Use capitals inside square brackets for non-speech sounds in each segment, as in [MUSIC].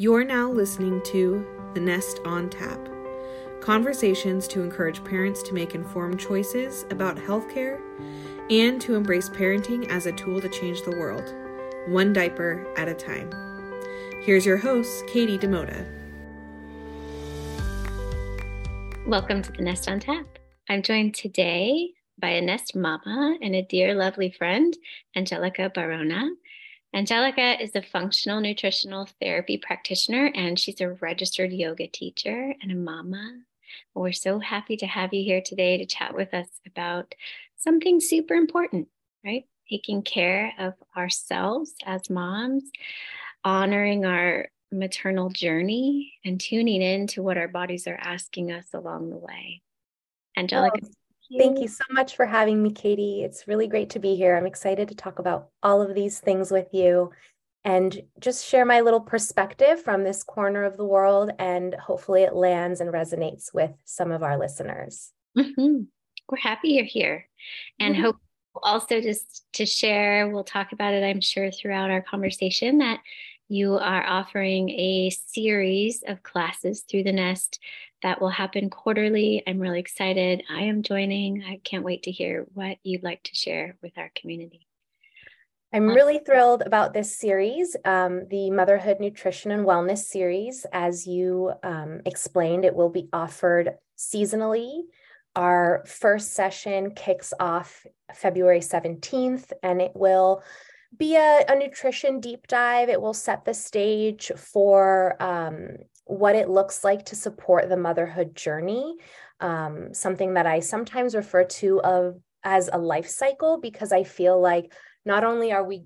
You're now listening to The Nest on Tap conversations to encourage parents to make informed choices about healthcare and to embrace parenting as a tool to change the world, one diaper at a time. Here's your host, Katie Demoda. Welcome to The Nest on Tap. I'm joined today by a Nest mama and a dear, lovely friend, Angelica Baraona. Angelica is a functional nutritional therapy practitioner and she's a registered yoga teacher and a mama. We're so happy to have you here today to chat with us about something super important, right? Taking care of ourselves as moms, honoring our maternal journey, and tuning in to what our bodies are asking us along the way. Angelica. Thank you so much for having me, Katie. It's really great to be here. I'm excited to talk about all of these things with you and just share my little perspective from this corner of the world. And hopefully, it lands and resonates with some of our listeners. Mm-hmm. We're happy you're here and mm-hmm. hope also just to share, we'll talk about it, I'm sure, throughout our conversation that you are offering a series of classes through the Nest that will happen quarterly. I'm really excited. I am joining. I can't wait to hear what you'd like to share with our community. I'm really thrilled about this series, um, the Motherhood Nutrition and Wellness series. As you um, explained, it will be offered seasonally. Our first session kicks off February 17th, and it will be a, a nutrition deep dive. It will set the stage for um, what it looks like to support the motherhood journey, um, something that I sometimes refer to of as a life cycle because I feel like not only are we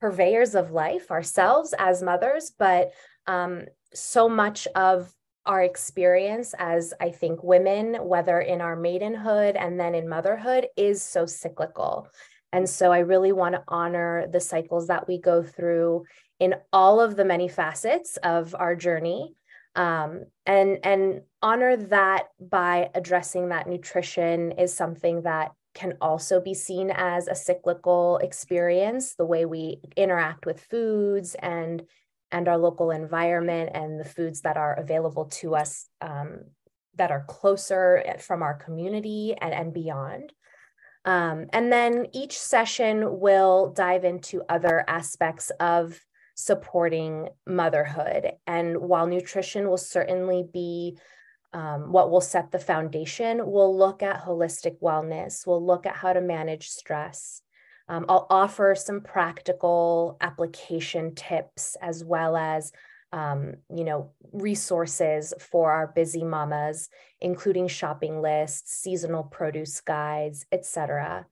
purveyors of life ourselves as mothers, but um, so much of our experience as I think women, whether in our maidenhood and then in motherhood, is so cyclical. And so I really want to honor the cycles that we go through in all of the many facets of our journey. Um, and and honor that by addressing that nutrition is something that can also be seen as a cyclical experience the way we interact with foods and and our local environment and the foods that are available to us um, that are closer from our community and, and beyond um, and then each session will dive into other aspects of supporting motherhood. And while nutrition will certainly be um, what will set the foundation, we'll look at holistic wellness, we'll look at how to manage stress. Um, I'll offer some practical application tips as well as um, you know, resources for our busy mamas, including shopping lists, seasonal produce guides, etc.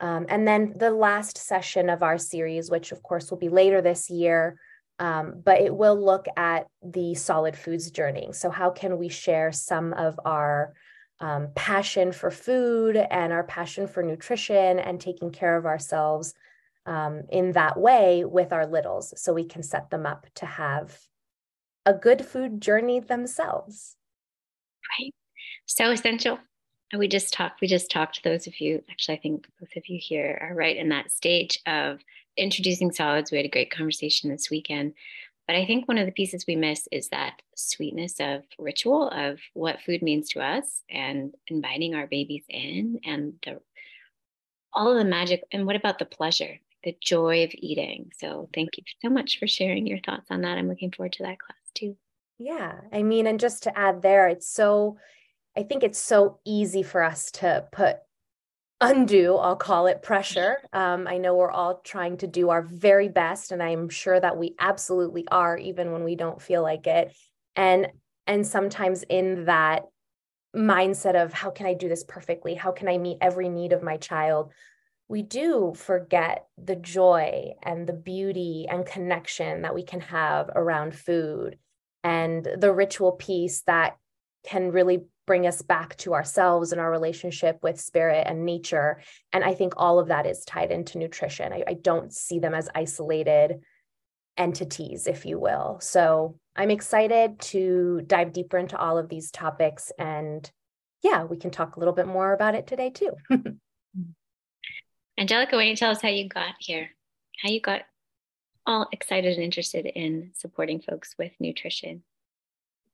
Um, and then the last session of our series, which of course will be later this year, um, but it will look at the solid foods journey. So, how can we share some of our um, passion for food and our passion for nutrition and taking care of ourselves um, in that way with our littles so we can set them up to have a good food journey themselves. Right. So essential. And we just talked, we just talked to those of you, actually, I think both of you here are right in that stage of introducing solids. We had a great conversation this weekend. But I think one of the pieces we miss is that sweetness of ritual of what food means to us and inviting our babies in and the all of the magic. And what about the pleasure, the joy of eating? So thank you so much for sharing your thoughts on that. I'm looking forward to that class too. Yeah. I mean, and just to add there, it's so, I think it's so easy for us to put undue, I'll call it pressure. Um, I know we're all trying to do our very best, and I'm sure that we absolutely are, even when we don't feel like it. And and sometimes in that mindset of how can I do this perfectly? How can I meet every need of my child? We do forget the joy and the beauty and connection that we can have around food and the ritual piece that can really bring us back to ourselves and our relationship with spirit and nature. And I think all of that is tied into nutrition. I, I, don't see them as isolated entities, if you will. So I'm excited to dive deeper into all of these topics. And yeah, we can talk a little bit more about it today, too. [LAUGHS] Angelica, why don't you tell us how you got here? How you got all excited and interested in supporting folks with nutrition.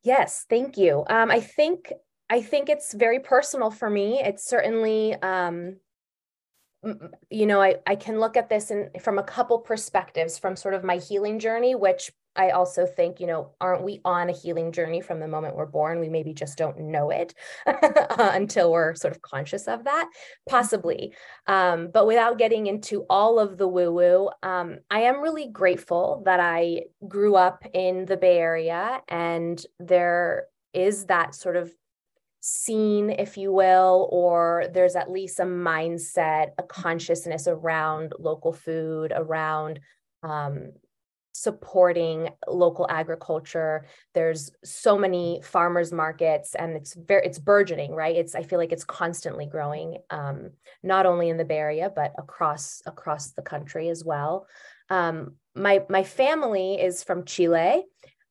Yes, thank you. Um, I think I think it's very personal for me. It's certainly um, you know, I, I can look at this in, from a couple perspectives from sort of my healing journey, which I also think, you know, aren't we on a healing journey from the moment we're born? We maybe just don't know it [LAUGHS] until we're sort of conscious of that, possibly. Um, but without getting into all of the woo woo, um, I am really grateful that I grew up in the Bay Area and there is that sort of scene, if you will, or there's at least a mindset, a consciousness around local food, around um, supporting local agriculture. There's so many farmers markets and it's very it's burgeoning right? It's i feel like it's constantly growing um, not only in the bay area but across across the country as well. Um, my my family is from chile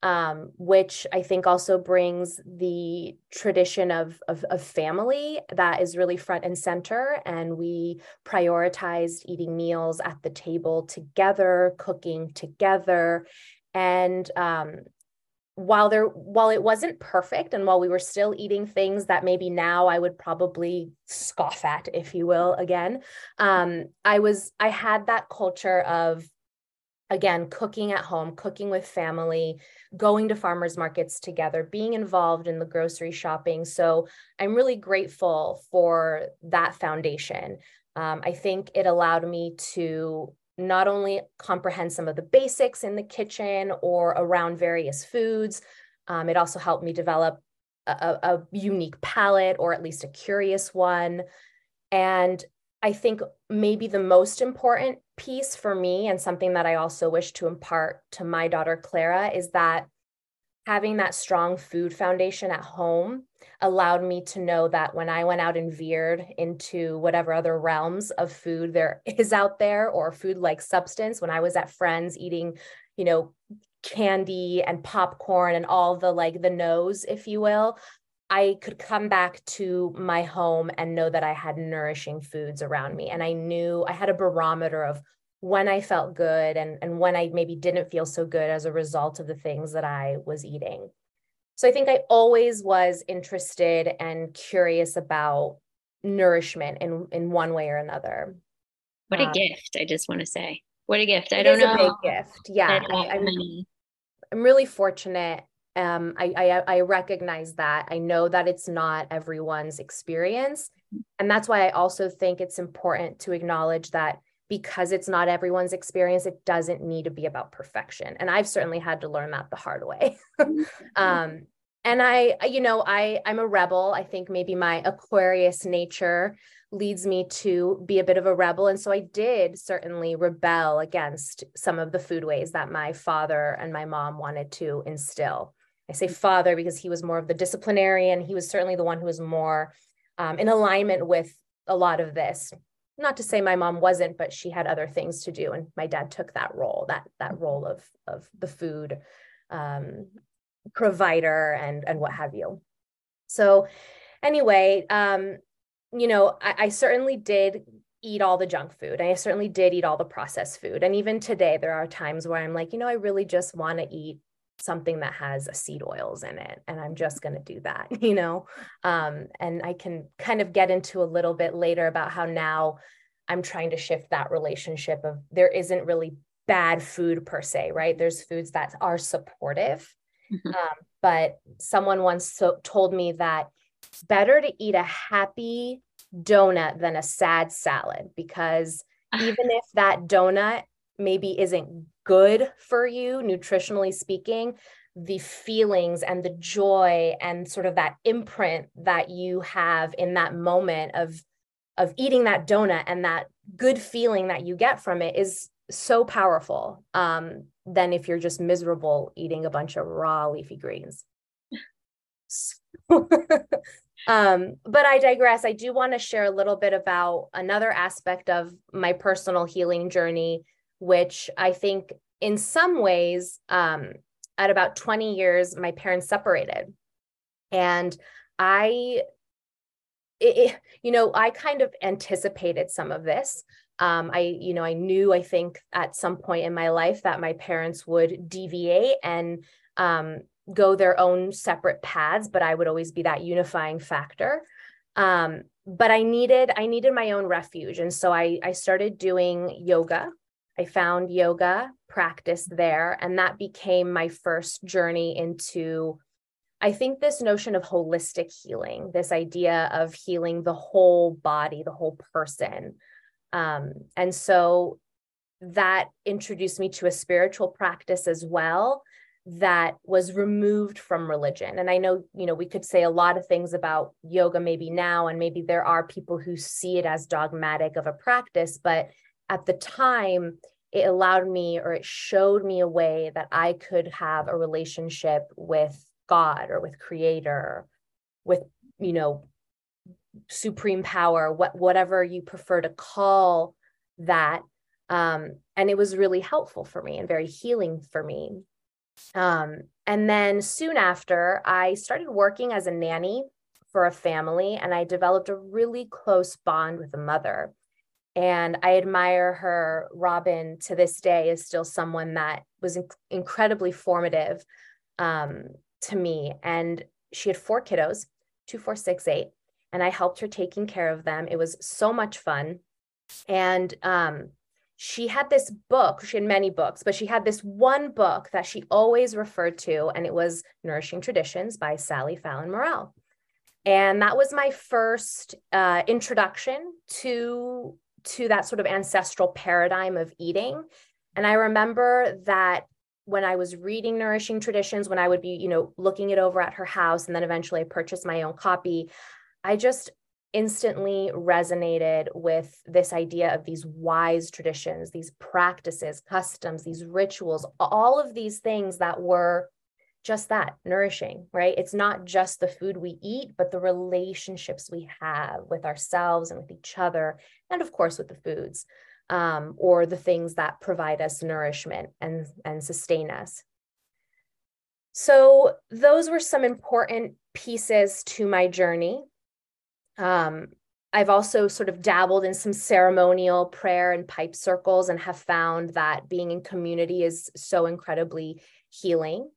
um, which I think also brings the tradition of, of, of, family that is really front and center. And we prioritized eating meals at the table together, cooking together. And um, while there while it wasn't perfect and while we were still eating things that maybe now I would probably scoff at, if you will, again, um, I was I had that culture of again cooking at home cooking with family going to farmers markets together being involved in the grocery shopping. So i'm really grateful for that foundation. Um, i think it allowed me to not only comprehend some of the basics in the kitchen or around various foods um, it also helped me develop a, a unique palate or at least a curious one. And I think maybe the most important piece for me, and something that I also wish to impart to my daughter Clara, is that having that strong food foundation at home allowed me to know that when I went out and veered into whatever other realms of food there [LAUGHS] is out there or food like substance, when I was at friends eating, you know, candy and popcorn and all the like the nose, if you will, I could come back to my home and know that I had nourishing foods around me. And I knew I had a barometer of when I felt good and, and when I maybe didn't feel so good as a result of the things that I was eating. So I think I always was interested and curious about nourishment in, in one way or another. What a um, gift, I just want to say. What a gift. I don't know. Gift. Yeah. I, I'm, I'm really fortunate um, I, I, I recognize that. I know that it's not everyone's experience, and that's why I also think it's important to acknowledge that because it's not everyone's experience, it doesn't need to be about perfection. And I've certainly had to learn that the hard way. [LAUGHS] um, and I, you know, I I'm a rebel. I think maybe my Aquarius nature leads me to be a bit of a rebel. And so I did certainly rebel against some of the food ways that my father and my mom wanted to instill. I say father because he was more of the disciplinarian. He was certainly the one who was more um, in alignment with a lot of this. Not to say my mom wasn't, but she had other things to do, and my dad took that role that that role of of the food um, provider and and what have you. So, anyway, um, you know, I, I certainly did eat all the junk food. I certainly did eat all the processed food. And even today, there are times where I'm like, you know, I really just want to eat something that has seed oils in it and i'm just going to do that [LAUGHS] you know? Um, and i can kind of get into a little bit later about how now i'm trying to shift that relationship of there isn't really bad food per se right? There's foods that are supportive. Mm-hmm. um, but someone once so- told me that it's better to eat a happy donut than a sad salad because [LAUGHS] even if that donut maybe isn't good for you, nutritionally speaking, the feelings and the joy and sort of that imprint that you have in that moment of of eating that donut and that good feeling that you get from it is so powerful um, than if you're just miserable eating a bunch of raw leafy greens. [LAUGHS] um, but I digress. I do want to share a little bit about another aspect of my personal healing journey which I think in some ways, um, at about 20 years, my parents separated. And I, it, you know, I kind of anticipated some of this. Um, I, you know, I knew I think at some point in my life that my parents would deviate and um, go their own separate paths, but I would always be that unifying factor. Um, but I needed I needed my own refuge, and so I I started doing yoga. I found yoga practice there, and that became my first journey into I think this notion of holistic healing, this idea of healing the whole body, the whole person. Um, and so that introduced me to a spiritual practice as well that was removed from religion. And I know, you know, we could say a lot of things about yoga maybe now, and maybe there are people who see it as dogmatic of a practice, but at the time, it allowed me or it showed me a way that I could have a relationship with God or with creator, with, you know, supreme power, what whatever you prefer to call that. Um, and it was really helpful for me and very healing for me. Um, and then soon after, I started working as a nanny for a family, and I developed a really close bond with a mother. And I admire her. Robin to this day is still someone that was inc- incredibly formative um, to me. And she had four kiddos, two, four, six, eight, and I helped her taking care of them. It was so much fun. And um, she had this book, she had many books, but she had this one book that she always referred to, and it was Nourishing Traditions by Sally Fallon Morell. And that was my first uh, introduction to, to that sort of ancestral paradigm of eating. And I remember that when I was reading Nourishing Traditions, when I would be, you know, looking it over at her house, and then eventually I purchased my own copy, I just instantly resonated with this idea of these wise traditions, these practices, customs, these rituals, all of these things that were just that nourishing, right? It's not just the food we eat, but the relationships we have with ourselves and with each other, and of course with the foods um, or the things that provide us nourishment and, and sustain us. So, those were some important pieces to my journey. Um, I've also sort of dabbled in some ceremonial prayer and pipe circles and have found that being in community is so incredibly healing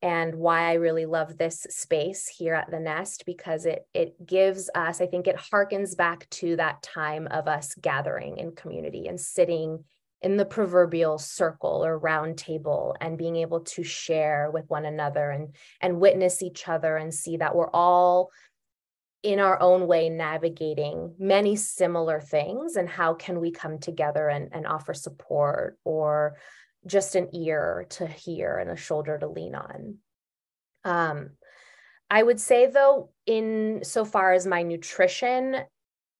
and why I really love this space here at the Nest because it it gives us, I think it harkens back to that time of us gathering in community and sitting in the proverbial circle or round table and being able to share with one another and and witness each other and see that we're all in our own way navigating many similar things and how can we come together and, and offer support or just an ear to hear and a shoulder to lean on. Um, I would say, though, in so far as my nutrition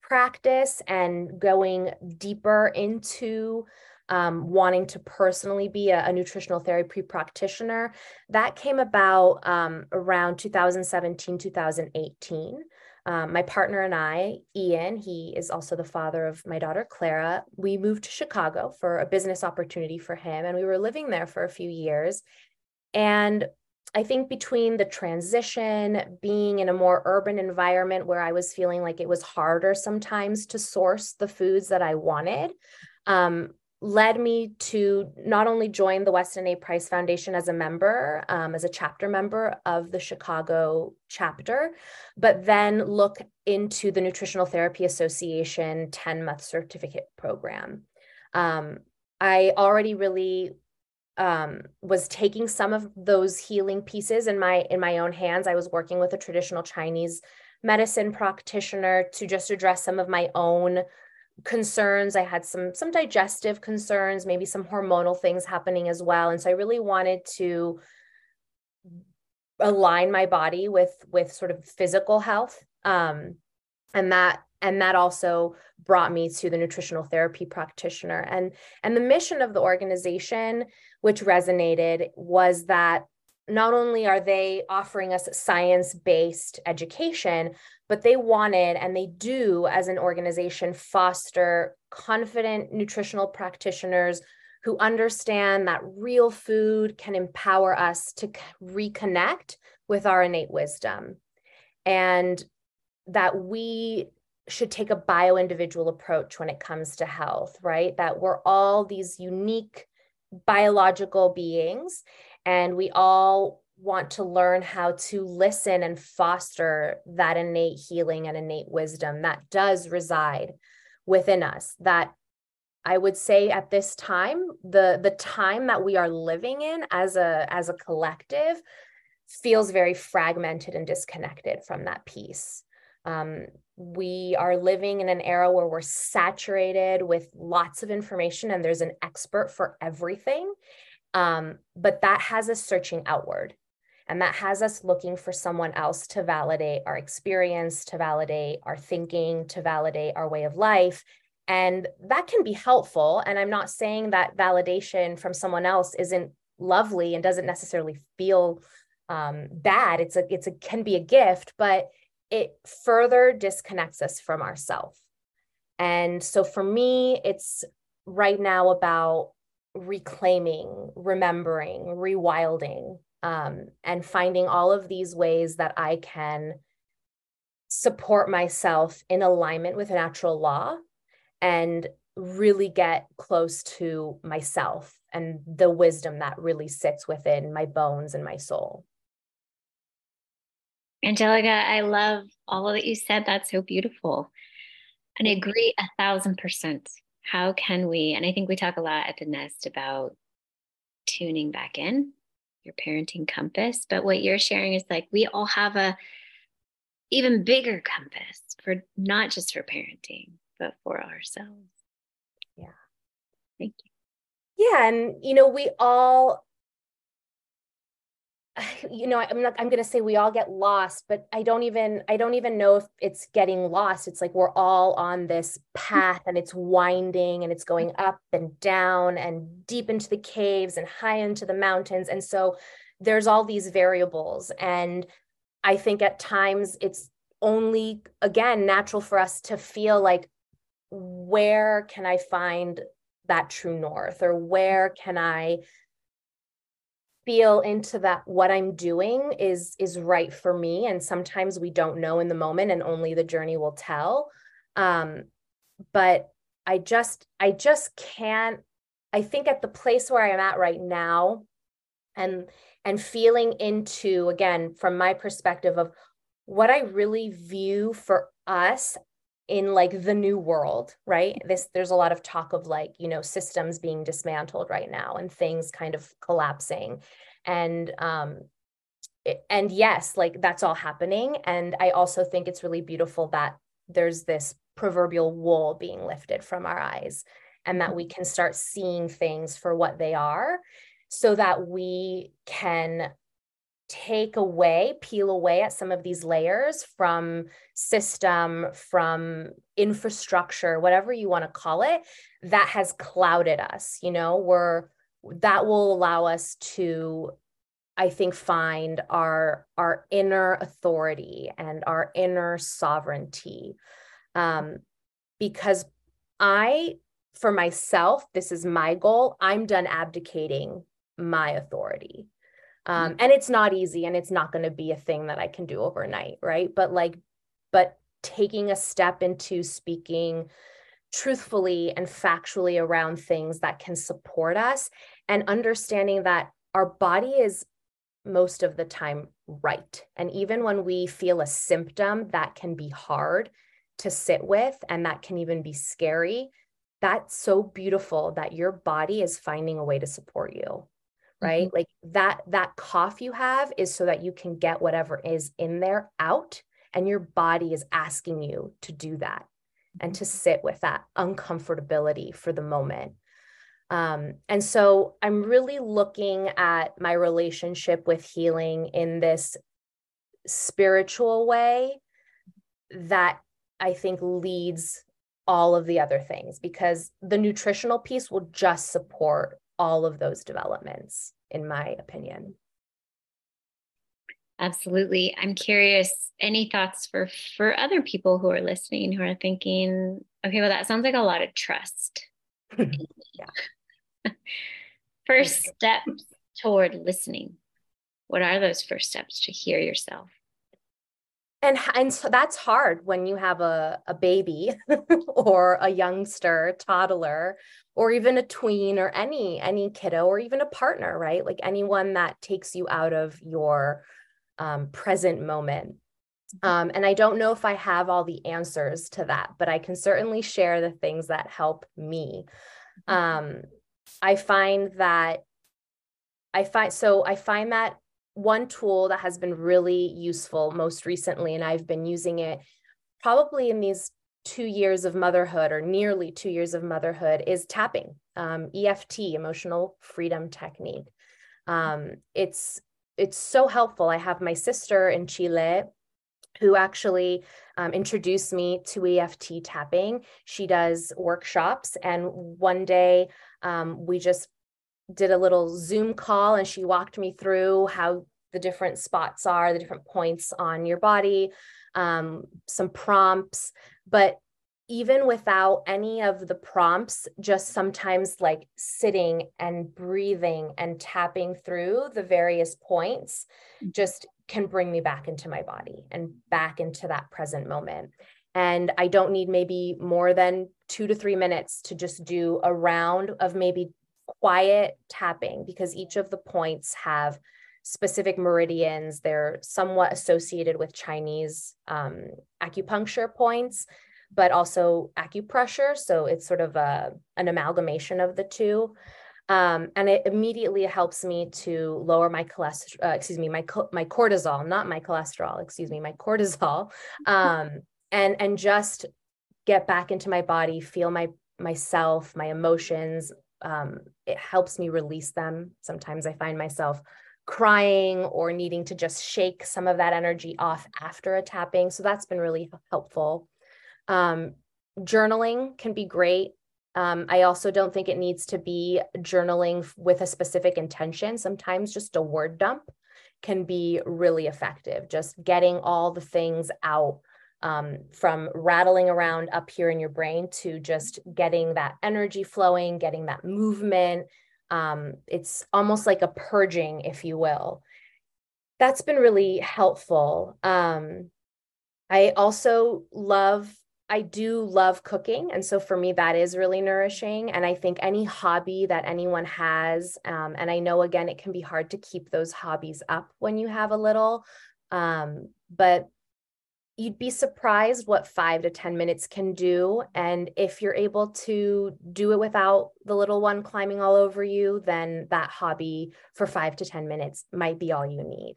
practice and going deeper into um, wanting to personally be a, a, nutritional therapy practitioner, that came about um, around 2017, 2018. Um, my partner and I, Ian, he is also the father of my daughter Clara, we moved to Chicago for a business opportunity for him. And we were living there for a few years. And I think between the transition, being in a more urban environment where I was feeling like it was harder sometimes to source the foods that I wanted, um, led me to not only join the Weston A. Price Foundation as a member, um, as a chapter member of the Chicago chapter, but then look into the Nutritional Therapy Association 10 month certificate program. Um, I already really um, was taking some of those healing pieces in my in my own hands. I was working with a traditional Chinese medicine practitioner to just address some of my own concerns. I had some some digestive concerns maybe some hormonal things happening as well. And so i really wanted to align my body with with sort of physical health. Um and that and that also brought me to the nutritional therapy practitioner. And and the mission of the organization which resonated was that not only are they offering us science based education but they wanted and they do as an organization foster confident nutritional practitioners who understand that real food can empower us to reconnect with our innate wisdom and that we should take a bio individual approach when it comes to health, right? That we're all these unique biological beings and we all want to learn how to listen and foster that innate healing and innate wisdom that does reside within us that i would say at this time the the time that we are living in as a as a collective feels very fragmented and disconnected from that piece um, we are living in an era where we're saturated with lots of information and there's an expert for everything. Um, but that has us searching outward and that has us looking for someone else to validate our experience, to validate our thinking, to validate our way of life. And that can be helpful. And I'm not saying that validation from someone else isn't lovely and doesn't necessarily feel um, bad. It's a, it's a, can be a gift, but it further disconnects us from ourselves. And so for me, it's right now about reclaiming, remembering, rewilding, um, and finding all of these ways that I can support myself in alignment with natural law and really get close to myself and the wisdom that really sits within my bones and my soul. Angelica, I love all that you said. That's so beautiful. And I agree a thousand percent. How can we? And I think we talk a lot at the nest about tuning back in your parenting compass. But what you're sharing is like we all have a even bigger compass for not just for parenting, but for ourselves. Yeah. Thank you. Yeah. And, you know, we all [SIGHS] you know i'm not i'm going to say we all get lost but i don't even i don't even know if it's getting lost. It's like we're all on this path and it's winding and it's going up and down and deep into the caves and high into the mountains. And so there's all these variables. And i think at times it's only again natural for us to feel like where can i find that true north or where can i feel into that what i'm doing is is right for me and sometimes we don't know in the moment and only the journey will tell. Um but i just i just can't i think at the place where i'm at right now and and feeling into again from my perspective of what i really view for us in like the new world right? This there's a lot of talk of like you know systems being dismantled right now and things kind of collapsing. And um and yes like that's all happening. And i also think it's really beautiful that there's this proverbial wool being lifted from our eyes and that we can start seeing things for what they are so that we can take away, peel away at some of these layers from system, from infrastructure, whatever you want to call it, that has clouded us. You know, we're that will allow us to I think find our our inner authority and our inner sovereignty. Um, because I, for myself, this is my goal. I'm done abdicating my authority. Um, and it's not easy and it's not going to be a thing that I can do overnight, right? But like, but taking a step into speaking truthfully and factually around things that can support us and understanding that our body is most of the time right. And even when we feel a symptom that can be hard to sit with and that can even be scary, that's so beautiful that your body is finding a way to support you right mm-hmm. like that that cough you have is so that you can get whatever is in there out and your body is asking you to do that and to mm-hmm. sit with that uncomfortability for the moment um, and so i'm really looking at my relationship with healing in this spiritual way that i think leads all of the other things because the nutritional piece will just support all of those developments, in my opinion. Absolutely. I'm curious, any thoughts for for other people who are listening who are thinking, okay, well, that sounds like a lot of trust. [LAUGHS] yeah. [LAUGHS] first steps toward listening. What are those first steps to hear yourself? And and so that's hard when you have a, a baby [LAUGHS] or a youngster toddler or even a tween or any any kiddo or even a partner right like anyone that takes you out of your um, present moment mm-hmm. um, and i don't know if i have all the answers to that but i can certainly share the things that help me mm-hmm. um, i find that i find so i find that one tool that has been really useful most recently, and I've been using it probably in these two years of motherhood or nearly two years of motherhood, is tapping, um, EFT, emotional freedom technique. Um, it's it's so helpful. I have my sister in Chile who actually um, introduced me to EFT tapping. She does workshops, and one day um, we just did a little Zoom call and she walked me through how the different spots are, the different points on your body, um, some prompts. But even without any of the prompts, just sometimes like sitting and breathing and tapping through the various points just can bring me back into my body and back into that present moment. And I don't need maybe more than two to three minutes to just do a round of maybe quiet tapping because each of the points have specific meridians. They're somewhat associated with Chinese um, acupuncture points, but also acupressure. So it's sort of a, an amalgamation of the two. Um, and it immediately helps me to lower my cholesterol, uh, excuse me, my, my cortisol, not my cholesterol, excuse me, my cortisol, [LAUGHS] um, and, and just get back into my body, feel my, myself, my emotions, um, it helps me release them. Sometimes I find myself crying or needing to just shake some of that energy off after a tapping. So that's been really helpful. Um, journaling can be great. Um, I also don't think it needs to be journaling with a specific intention. Sometimes just a word dump can be really effective, just getting all the things out um, from rattling around up here in your brain to just getting that energy flowing, getting that movement. Um, it's almost like a purging, if you will. That's been really helpful. Um, I also love, I do love cooking. And so for me, that is really nourishing. And I think any hobby that anyone has, um, and I know again, it can be hard to keep those hobbies up when you have a little. Um, but you'd be surprised what five to 10 minutes can do. And if you're able to do it without the little one climbing all over you, then that hobby for five to 10 minutes might be all you need.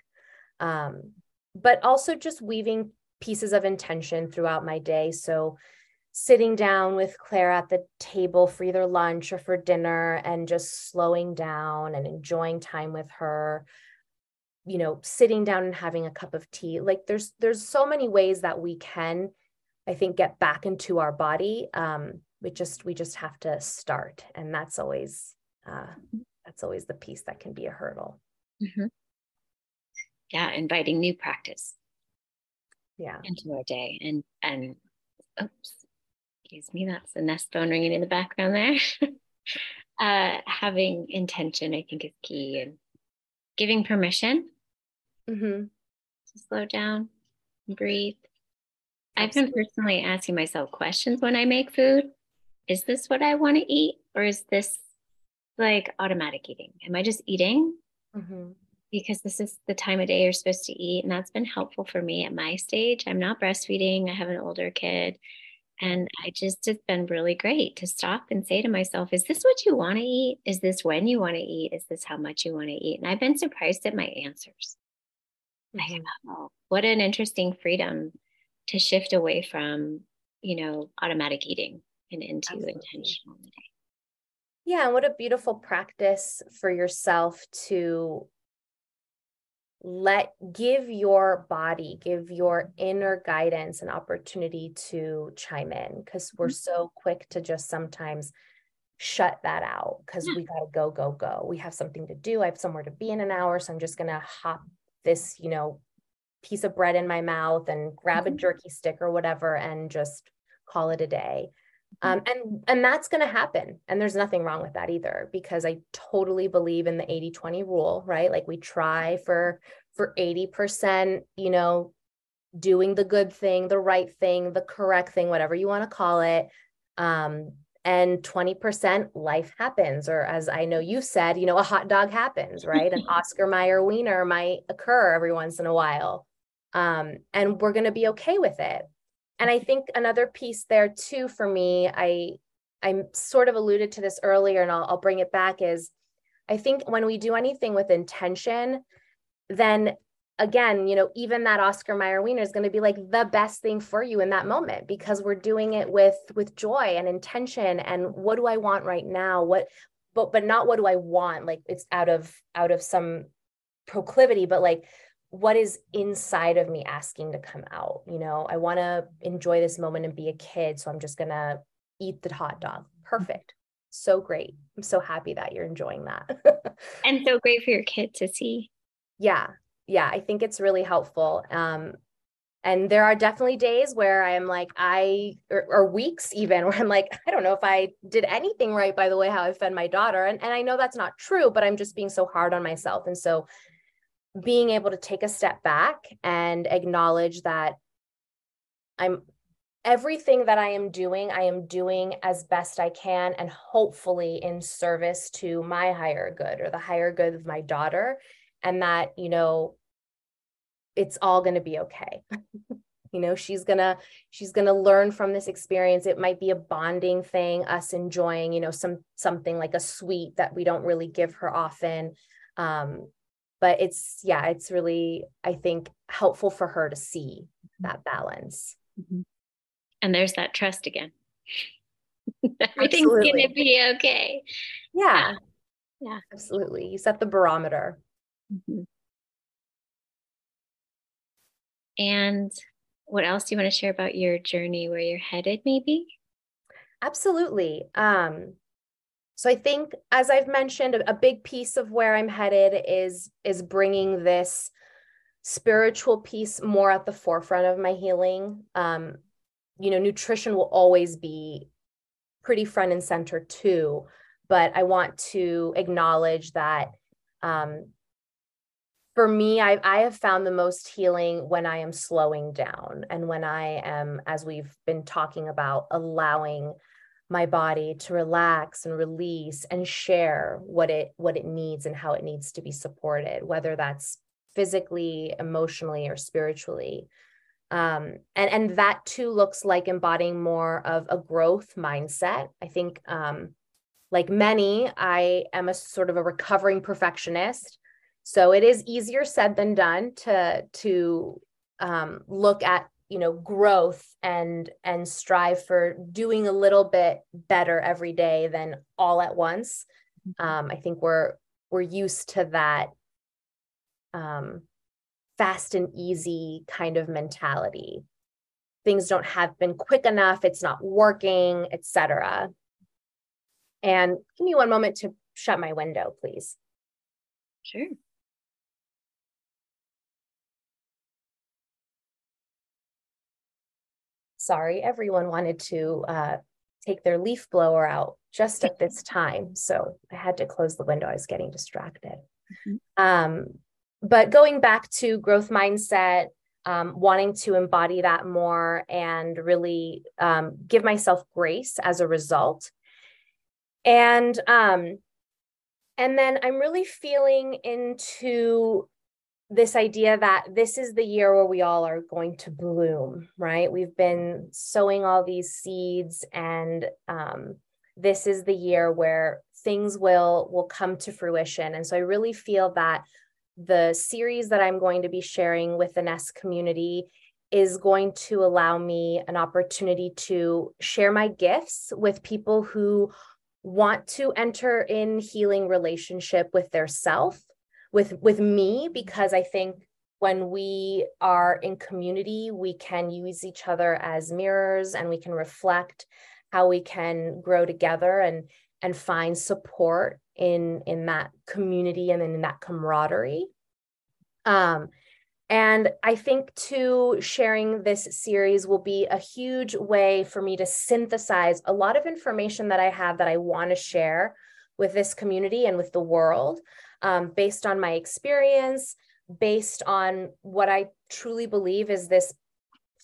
Um, but also just weaving pieces of intention throughout my day. So sitting down with Claire at the table for either lunch or for dinner and just slowing down and enjoying time with her you know sitting down and having a cup of tea like there's there's so many ways that we can i think get back into our body um we just we just have to start and that's always uh that's always the piece that can be a hurdle. Mm-hmm. yeah inviting new practice. Yeah. Into our day and and oops excuse me that's the nest phone ringing in the background there. [LAUGHS] Uh having intention i think is key and giving permission mm-hmm. to slow down and breathe. Absolutely. I've been personally asking myself questions when I make food. Is this what I want to eat? Or is this like automatic eating? Am I just eating? Mm-hmm. Because this is the time of day you're supposed to eat. And that's been helpful for me at my stage. I'm not breastfeeding, I have an older kid. And I just, it's been really great to stop and say to myself, is this what you want to eat? Is this when you want to eat? Is this how much you want to eat? And I've been surprised at my answers. Mm-hmm. oh, what an interesting freedom to shift away from, you know, automatic eating and into Absolutely. intentional eating. Yeah, and what a beautiful practice for yourself to let give your body give your inner guidance an opportunity to chime in because we're mm-hmm. so quick to just sometimes shut that out because yeah. we got to go go go we have something to do i have somewhere to be in an hour so i'm just going to hop this you know piece of bread in my mouth and grab mm-hmm. a jerky stick or whatever and just call it a day um, mm-hmm. and and that's going to happen and there's nothing wrong with that either because i totally believe in the 80 20 rule right like we try for for 80% you know doing the good thing, the right thing, the correct thing, whatever you want to call it. Um, and 20% life happens, or as I know you said, you know, a hot dog happens, right? An [LAUGHS] Oscar Mayer wiener might occur every once in a while. Um, and we're going to be okay with it. And I think another piece there too for me, I I'm sort of alluded to this earlier, and I'll, I'll bring it back. Is I think when we do anything with intention, then again, you know, even that Oscar Mayer wiener is going to be like the best thing for you in that moment because we're doing it with with joy and intention and what do I want right now? What but but not what do I want? Like it's out of out of some proclivity, but like what is inside of me asking to come out? You know, I want to enjoy this moment and be a kid, so I'm just going to eat the hot dog. Perfect. So great. I'm so happy that you're enjoying that. [LAUGHS] and so great for your kid to see. Yeah, yeah, I think it's really helpful. Um, and there are definitely days where I'm like, I, or, or, weeks even, [LAUGHS] where I'm like, I don't know if I did anything right by the way how I fed my daughter. And, and I know that's not true, but I'm just being so hard on myself. And so being able to take a step back and acknowledge that I'm everything that I am doing, I am doing as best I can and hopefully in service to my higher good or the higher good of my daughter. And that, you know, it's all going to be okay [LAUGHS] you know she's gonna she's gonna learn from this experience it might be a bonding thing us enjoying you know some something like a sweet that we don't really give her often um but it's yeah it's really i think helpful for her to see that balance mm-hmm. and there's that trust again [LAUGHS] everything's absolutely. gonna be okay yeah yeah absolutely you set the barometer mm-hmm. And what else do you want to share about your journey, where you're headed, maybe? Absolutely. Um, so I think, as I've mentioned, a, big piece of where I'm headed is is bringing this spiritual piece more at the forefront of my healing. Um, you know, nutrition will always be pretty front and center too, but I want to acknowledge that um, for me, I, I have found the most healing when I am slowing down and when I am, as we've been talking about, allowing my body to relax and release and share what it what it needs and how it needs to be supported, whether that's physically, emotionally, or spiritually. Um, and and that too looks like embodying more of a growth mindset. I think, um, like many, I am a sort of a recovering perfectionist so it is easier said than done to to um, look at you know growth and and strive for doing a little bit better every day than all at once. Mm-hmm. Um, I think we're we're used to that um, fast and easy kind of mentality. Things don't have been quick enough. It's not working, etc. And give me one moment to shut my window, please. Sure. Sorry, everyone wanted to uh, take their leaf blower out just at this time. So I had to close the window. I was getting distracted. Mm-hmm. Um, but going back to growth mindset, um, wanting to embody that more and really um, give myself grace as a result. And um, and then I'm really feeling into this idea that this is the year where we all are going to bloom, right? We've been sowing all these seeds, and um, this is the year where things will will come to fruition. And so I really feel that the series that I'm going to be sharing with the Nest community is going to allow me an opportunity to share my gifts with people who want to enter in healing relationship with their self with with me because I think when we are in community, we can use each other as mirrors and we can reflect how we can grow together and and find support in in that community and in that camaraderie. Um, and I think too, sharing this series will be a huge way for me to synthesize a lot of information that I have that I want to share with this community and with the world um, based on my experience, based on what I truly believe is this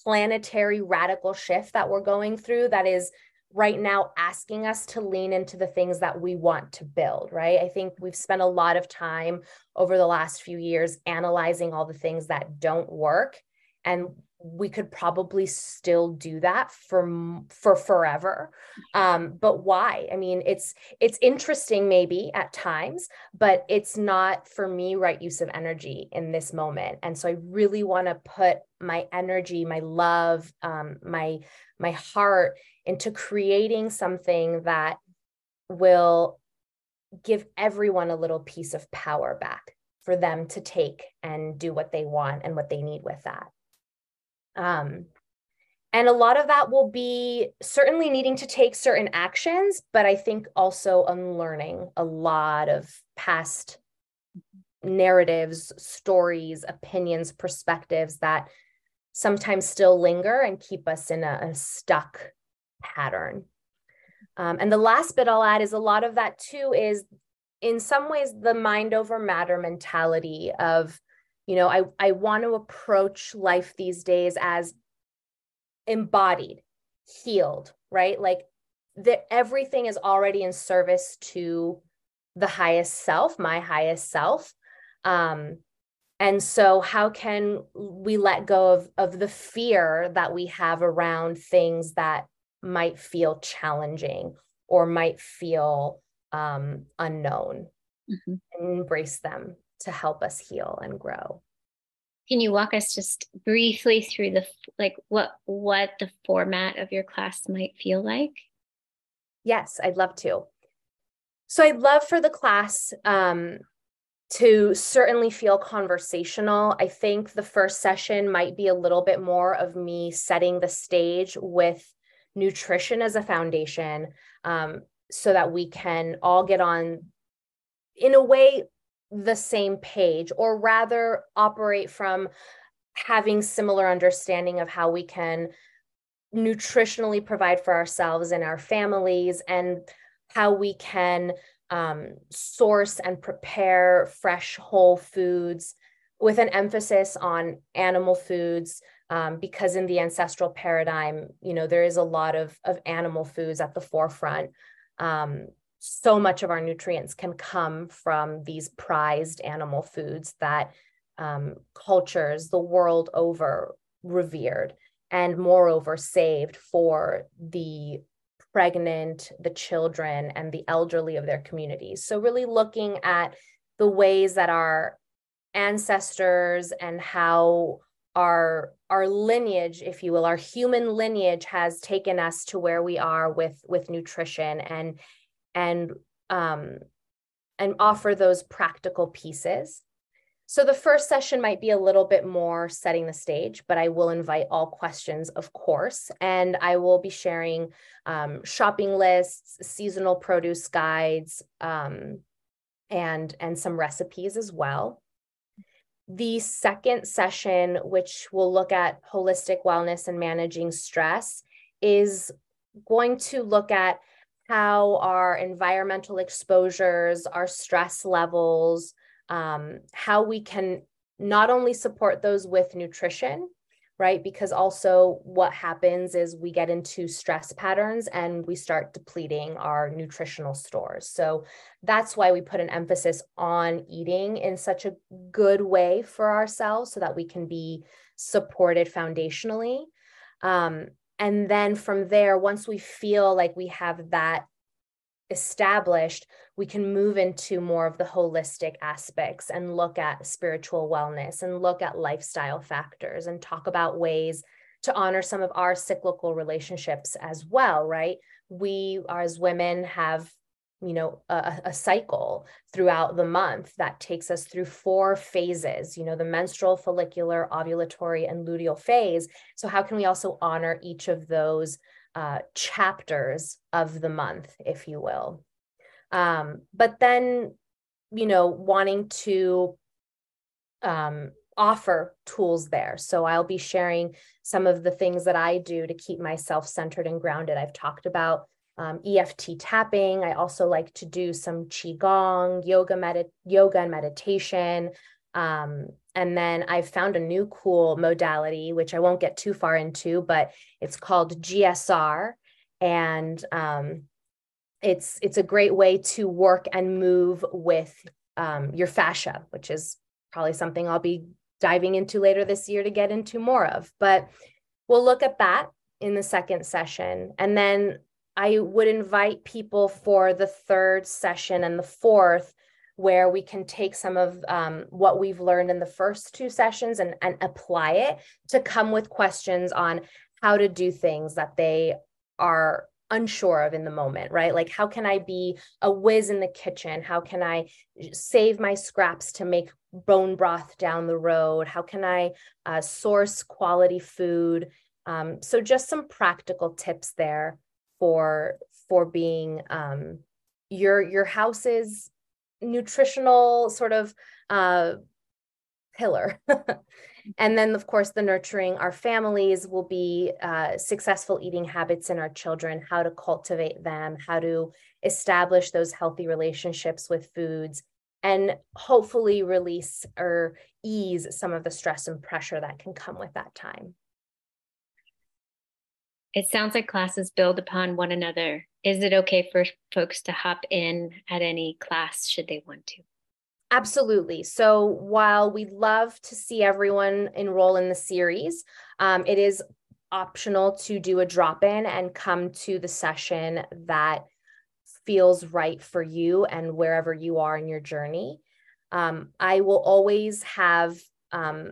planetary radical shift that we're going through that is right now asking us to lean into the things that we want to build, right? I think we've spent a lot of time over the last few years analyzing all the things that don't work and we could probably still do that for for forever. Um but why? I mean it's it's interesting maybe at times but it's not for me right use of energy in this moment. And so i really want to put my energy my love um my my heart into creating something that will give everyone a little piece of power back for them to take and do what they want and what they need with that um, and a lot of that will be certainly needing to take certain actions, but I think also unlearning a lot of past narratives, stories, opinions, perspectives that sometimes still linger and keep us in a, a stuck pattern. Um, and the last bit I'll add is a lot of that too is in some ways the mind over matter mentality of you know i i want to approach life these days as embodied healed right? Like that everything is already in service to the highest self my highest self. Um and so how can we let go of of the fear that we have around things that might feel challenging or might feel um unknown? Mm-hmm. and embrace them to help us heal and grow. Can you walk us just briefly through the like what what the format of your class might feel like? Yes i'd love to. So i'd love for the class um, to certainly feel conversational. I think the first session might be a little bit more of me setting the stage with nutrition as a foundation um, so that we can all get on in a way the same page or rather operate from having similar understanding of how we can nutritionally provide for ourselves and our families and how we can um, source and prepare fresh whole foods with an emphasis on animal foods um, because in the ancestral paradigm you know there is a lot of, of animal foods at the forefront. Um, so much of our nutrients can come from these prized animal foods that um, cultures the world over revered and moreover saved for the pregnant, the children, and the elderly of their communities. So, really looking at the ways that our ancestors and how our our lineage if you will our human lineage has taken us to where we are with with nutrition and and um, and offer those practical pieces. So the first session might be a little bit more setting the stage, but I will invite all questions, of course, and I will be sharing um, shopping lists, seasonal produce guides, um, and and some recipes as well. The second session, which will look at holistic wellness and managing stress, is going to look at how our environmental exposures, our stress levels, um, how we can not only support those with nutrition, right? Because also what happens is we get into stress patterns and we start depleting our nutritional stores. So that's why we put an emphasis on eating in such a good way for ourselves so that we can be supported foundationally. Um, and then from there once we feel like we have that established we can move into more of the holistic aspects and look at spiritual wellness and look at lifestyle factors and talk about ways to honor some of our cyclical relationships as well right? We as women have you know a, a, cycle throughout the month that takes us through four phases you know the menstrual follicular ovulatory and luteal phase. So how can we also honor each of those uh, chapters of the month if you will? Um, but then you know wanting to um, offer tools there. So i'll be sharing some of the things that i do to keep myself centered and grounded. I've talked about um, EFT tapping. I also like to do some qigong, yoga, yoga and meditation. Um, and then I found a new cool modality, which I won't get too far into, but it's called GSR. And um, it's it's a great way to work and move with um, your fascia, which is probably something I'll be diving into later this year to get into more of. But we'll look at that in the second session. And then I would invite people for the third session and the fourth, where we can take some of um, what we've learned in the first two sessions and, and apply it to come with questions on how to do things that they are unsure of in the moment, right? Like, how can I be a whiz in the kitchen? How can I save my scraps to make bone broth down the road? How can I uh, source quality food? Um, so, just some practical tips there for for being um, your your house's nutritional sort of uh, pillar. [LAUGHS] and then, of course, the nurturing our families will be uh, successful eating habits in our children, how to cultivate them, how to establish those healthy relationships with foods, and hopefully release or ease some of the stress and pressure that can come with that time. It sounds like classes build upon one another. Is it okay for folks to hop in at any class should they want to? Absolutely. So while we love to see everyone enroll in the series, um, it is optional to do a drop in and come to the session that feels right for you and wherever you are in your journey. Um, I will always have um,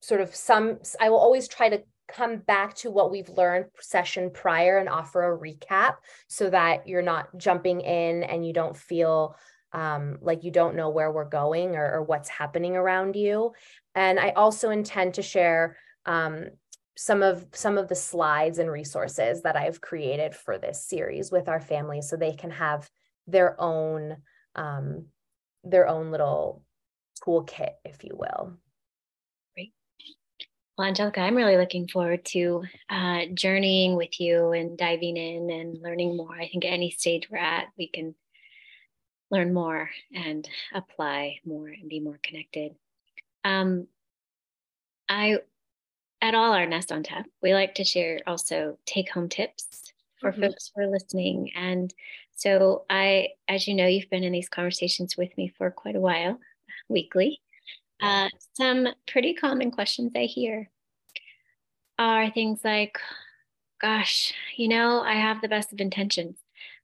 sort of some, I will always try to come back to what we've learned session prior and offer a recap so that you're not jumping in and you don't feel um, like you don't know where we're going or, or, what's happening around you. And I also intend to share um, some of some of the slides and resources that I've created for this series with our families, so they can have their own um, their own little toolkit, if you will. Well, Angelica, I'm really looking forward to uh, journeying with you and diving in and learning more. I think at any stage we're at, we can learn more and apply more and be more connected. Um, I, at all our Nest on Tap, we like to share also take home tips for mm-hmm. folks who are listening. And so I, as you know, you've been in these conversations with me for quite a while, weekly. Uh, some pretty common questions I hear are things like, gosh, you know, I have the best of intentions.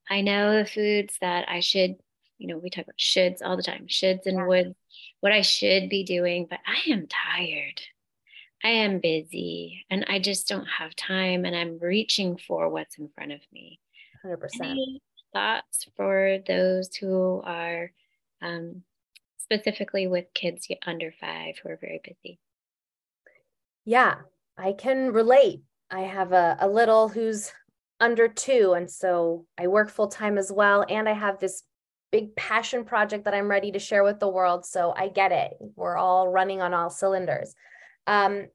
I know the foods that I should you know, we talk about shoulds all the time, shoulds and yeah. would, what I should be doing, but I am tired. I am busy and I just don't have time and I'm reaching for what's in front of me. 100%. Any thoughts for those who are um, specifically with kids under five who are very busy? Yeah, I can relate. I have a, a little who's under two. And so I work full time as well. And I have this big passion project that I'm ready to share with the world. So I get it. We're all running on all cylinders. Um,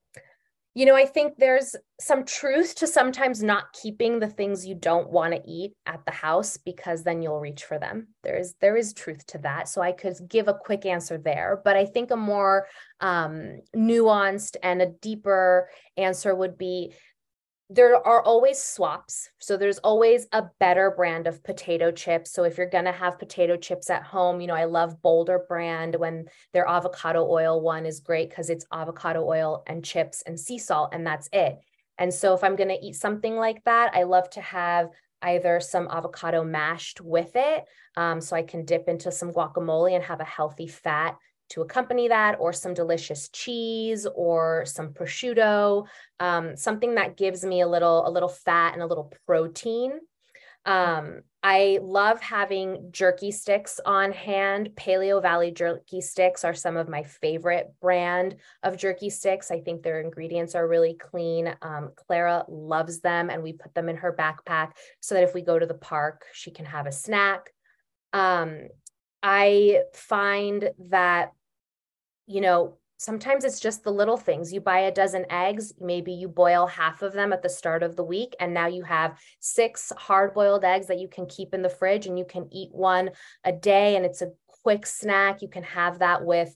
you know, I think there's some truth to sometimes not keeping the things you don't want to eat at the house because then you'll reach for them. There's there is truth to that. So I could give a quick answer there, but I think a more um, nuanced and a deeper answer would be there are always swaps. So there's always a better brand of potato chips. So if you're going to have potato chips at home, you know, I love Boulder brand when their avocado oil one is great because it's avocado oil and chips and sea salt, and that's it. And so if I'm going to eat something like that, I love to have either some avocado mashed with it. Um, so I can dip into some guacamole and have a healthy fat to accompany that or some delicious cheese or some prosciutto um, something that gives me a little a little fat and a little protein. Um, i love having jerky sticks on hand. Paleovalley jerky sticks are some of my favorite brand of jerky sticks. I think their ingredients are really clean. Um, clara loves them and we put them in her backpack so that if we go to the park she can have a snack. Um, I find that, you know, sometimes it's just the little things. You buy a dozen eggs, maybe you boil half of them at the start of the week, and now you have six hard boiled eggs that you can keep in the fridge and you can eat one a day. And it's a quick snack. You can have that with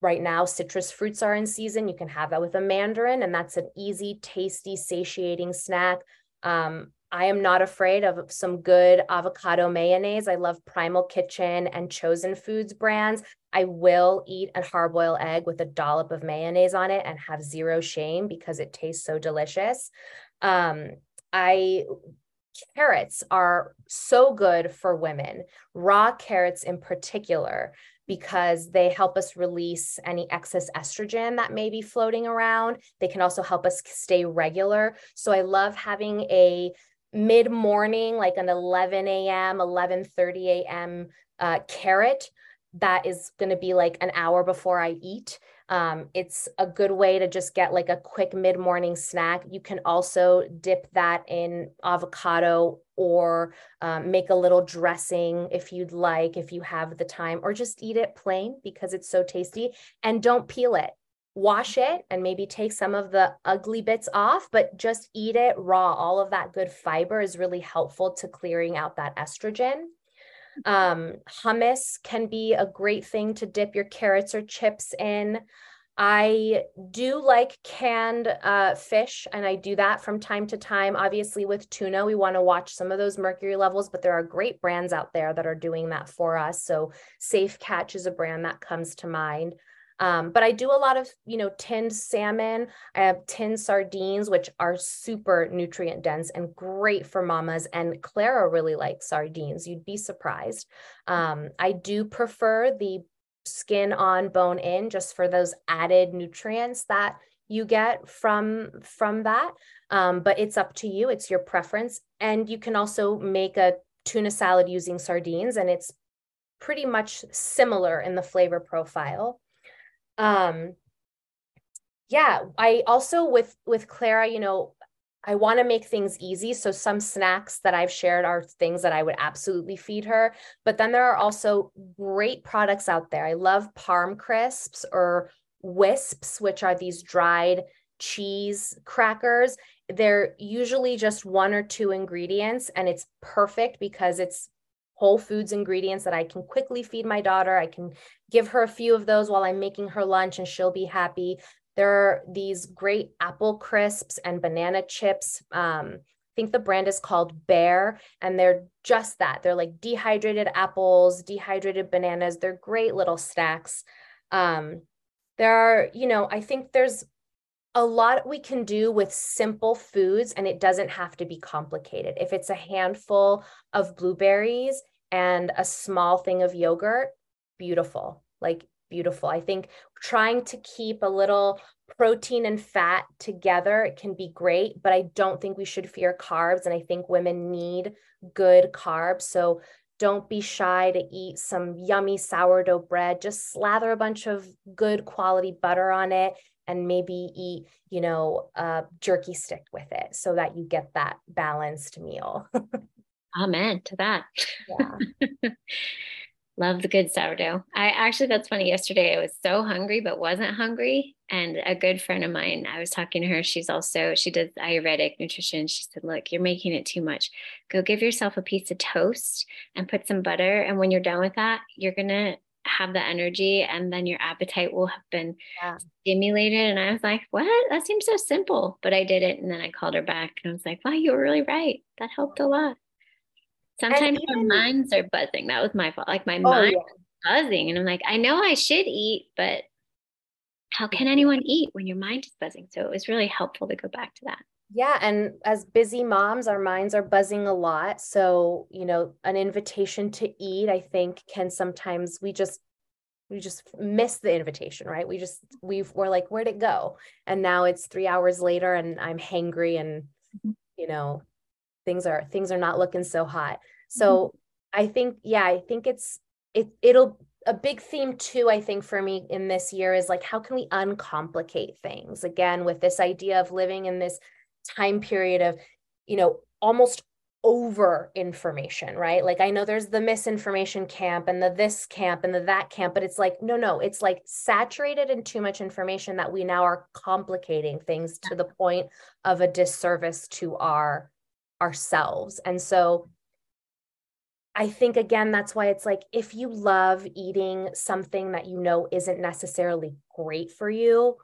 right now citrus fruits are in season you can have that with a mandarin and that's an easy tasty satiating snack um, I am not afraid of some good avocado mayonnaise. I love Primal Kitchen and Chosen Foods brands. I will eat a hard boiled egg with a dollop of mayonnaise on it and have zero shame because it tastes so delicious. Um, I carrots are so good for women, raw carrots in particular, because they help us release any excess estrogen that may be floating around. They can also help us stay regular. So I love having a mid morning, like an 11 a.m., 11:30 a.m. Uh, carrot that is going to be like an hour before I eat. Um, it's a good way to just get like a quick mid morning snack. You can also dip that in avocado or um, make a little dressing if you'd like, if you have the time, or just eat it plain because it's so tasty. And don't peel it wash it and maybe take some of the ugly bits off, but just eat it raw. All of that good fiber is really helpful to clearing out that estrogen. Um, hummus can be a great thing to dip your carrots or chips in. I do like canned uh, fish, and I do that from time to time. Obviously, with tuna, we want to watch some of those mercury levels, but there are great brands out there that are doing that for us. So, Safe Catch is a brand that comes to mind. Um, but I do a lot of, you know, tinned salmon. I have tinned sardines, which are super nutrient dense and great for mamas. And Clara really likes sardines. You'd be surprised. Um, I do prefer the skin on bone in just for those added nutrients that you get from from that um, but it's up to you it's your preference and you can also make a tuna salad using sardines and it's pretty much similar in the flavor profile um yeah i also with with clara you know i want to make things easy. So some snacks that i've shared are things that i would absolutely feed her. But then there are also great products out there. I love parm crisps or Whisps which are these dried cheese crackers. They're usually just one or two ingredients and it's perfect because it's whole foods ingredients that I can quickly feed my daughter. I can give her a few of those while I'm making her lunch and she'll be happy. There are these great apple crisps and banana chips. Um, I think the brand is called Bare, and they're just that. They're like dehydrated apples, dehydrated bananas. They're great little snacks. Um, there are, you know, I think there's a lot we can do with simple foods and it doesn't have to be complicated. If it's a handful of blueberries and a small thing of yogurt, beautiful, like beautiful. I think trying to keep a little protein and fat together can be great, but I don't think we should fear carbs. And I think women need good carbs. So don't be shy to eat some yummy sourdough bread. Just slather a bunch of good quality butter on it and maybe eat, you know, a jerky stick with it so that you get that balanced meal. [LAUGHS] Amen to that. Yeah. [LAUGHS] Love the good sourdough. I actually, that's funny. Yesterday, I was so hungry, but wasn't hungry. And a good friend of mine, I was talking to her. She's also, she does Ayurvedic nutrition. She said, Look, you're making it too much. Go give yourself a piece of toast and put some butter. And when you're done with that, you're going to have the energy and then your appetite will have been yeah. stimulated. And I was like, what? That seems so simple. But I did it. And then I called her back and I was like, wow, you were really right. That helped a lot. Sometimes even, our minds are buzzing. That was my fault. Like my oh, mind yeah. buzzing. And I'm like, I know I should eat, but how can anyone eat when your mind is buzzing? So it was really helpful to go back to that. Yeah. And as busy moms, our minds are buzzing a lot. So, you know, an invitation to eat, I think, can sometimes we just we just miss the invitation, right? We just we we're like, where'd it go? And now it's three hours later and I'm hangry and mm-hmm. you know, things are things are not looking so hot so mm-hmm. i think yeah i think it's it it'll a big theme too i think for me in this year is like how can we uncomplicate things again with this idea of living in this time period of you know almost over information right like i know there's the misinformation camp and the this camp and the that camp but it's like no no it's like saturated in too much information that we now are complicating things to the point of a disservice to our ourselves. And so I think again, that's why it's like if you love eating something that you know isn't necessarily great for you,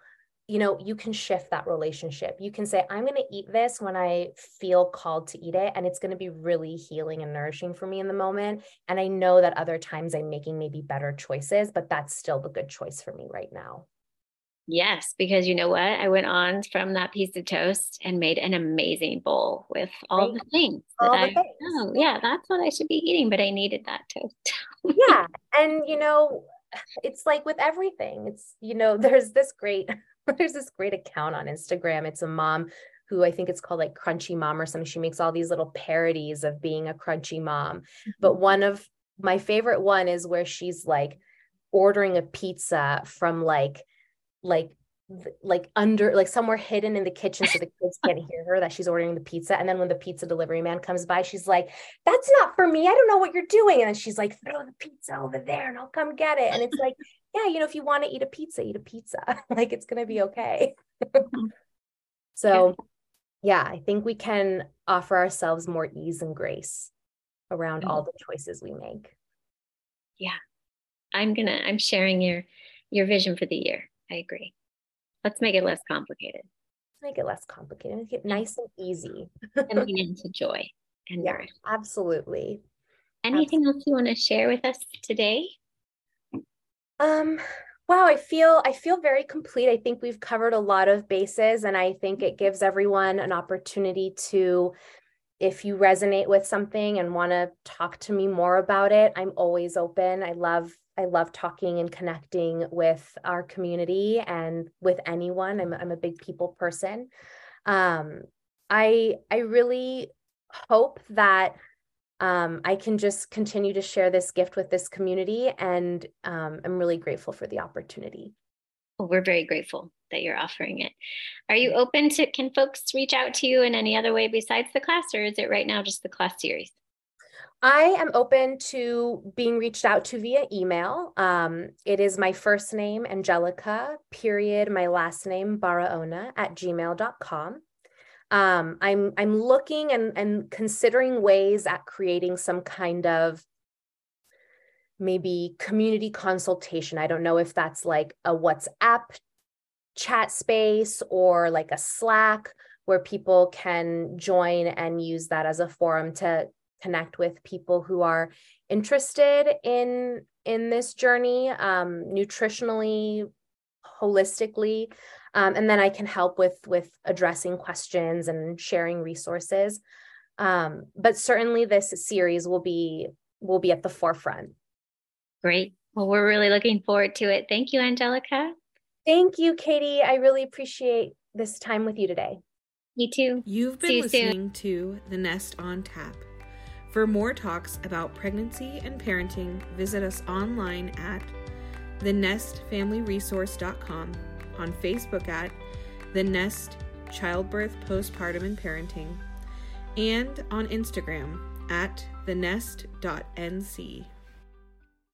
you know, you can shift that relationship. You can say, I'm going to eat this when I feel called to eat it. And it's going to be really healing and nourishing for me in the moment. And I know that other times I'm making maybe better choices, but that's still the good choice for me right now. Yes, because you know what? I went on from that piece of toast and made an amazing bowl with all right. the things. All the I, things. Oh, yeah, that's what I should be eating, but I needed that toast. yeah. And, you know, it's like with everything, it's, you know, [LAUGHS] there's this great, [LAUGHS] there's this great account on Instagram. It's a mom who I think it's called like Crunchy Mom or something. She makes all these little parodies of being a crunchy mom. Mm-hmm. But one of my favorite one is where she's like ordering a pizza from like, like like under like somewhere hidden in the kitchen so the kids can't hear her that she's ordering the pizza and then when the pizza delivery man comes by she's like that's not for me. I don't know what you're doing. And then she's like throw the pizza over there and i'll come get it. And it's like yeah you know if you want to eat a pizza eat a pizza. [LAUGHS] Like it's going to be okay. Mm-hmm. [LAUGHS] So yeah. i think we can offer ourselves more ease and grace around all mm-hmm. the choices we make. Yeah. I'm gonna i'm sharing your your vision for the year. I agree. Let's make it less complicated. Make it less complicated. Make it nice and easy. and [LAUGHS] lean into joy and yeah, nourish. Absolutely. Anything absolutely. else you want to share with us today? Um, wow, I feel I feel very complete. I think we've covered a lot of bases and I think it gives everyone an opportunity to if you resonate with something and want to talk to me more about it, I'm always open. I love I love talking and connecting with our community and with anyone. I'm, I'm a big people person. Um, I I really hope that um, I can just continue to share this gift with this community, and um, I'm really grateful for the opportunity. Well, we're very grateful that you're offering it. Are you open to? Can folks reach out to you in any other way besides the class, or is it right now just the class series? I am open to being reached out to via email. Um, it is my first name, Angelica, period, my last name, Baraona at gmail.com. Um, I'm I'm looking and, and considering ways at creating some kind of maybe community consultation. I don't know if that's like a WhatsApp chat space or like a Slack where people can join and use that as a forum to connect with people who are interested in in this journey um, nutritionally holistically um, and then i can help with with addressing questions and sharing resources. Um, but certainly this series will be will be at the forefront. Great. Well we're really looking forward to it. Thank you angelica. Thank you katie. I really appreciate this time with you today. You too. You've been listening soon. to the nest on tap for more talks about pregnancy and parenting, visit us online at thenestfamilyresource.com, on Facebook at The Nest Childbirth, Postpartum, and Parenting, and on Instagram at thenest.nc.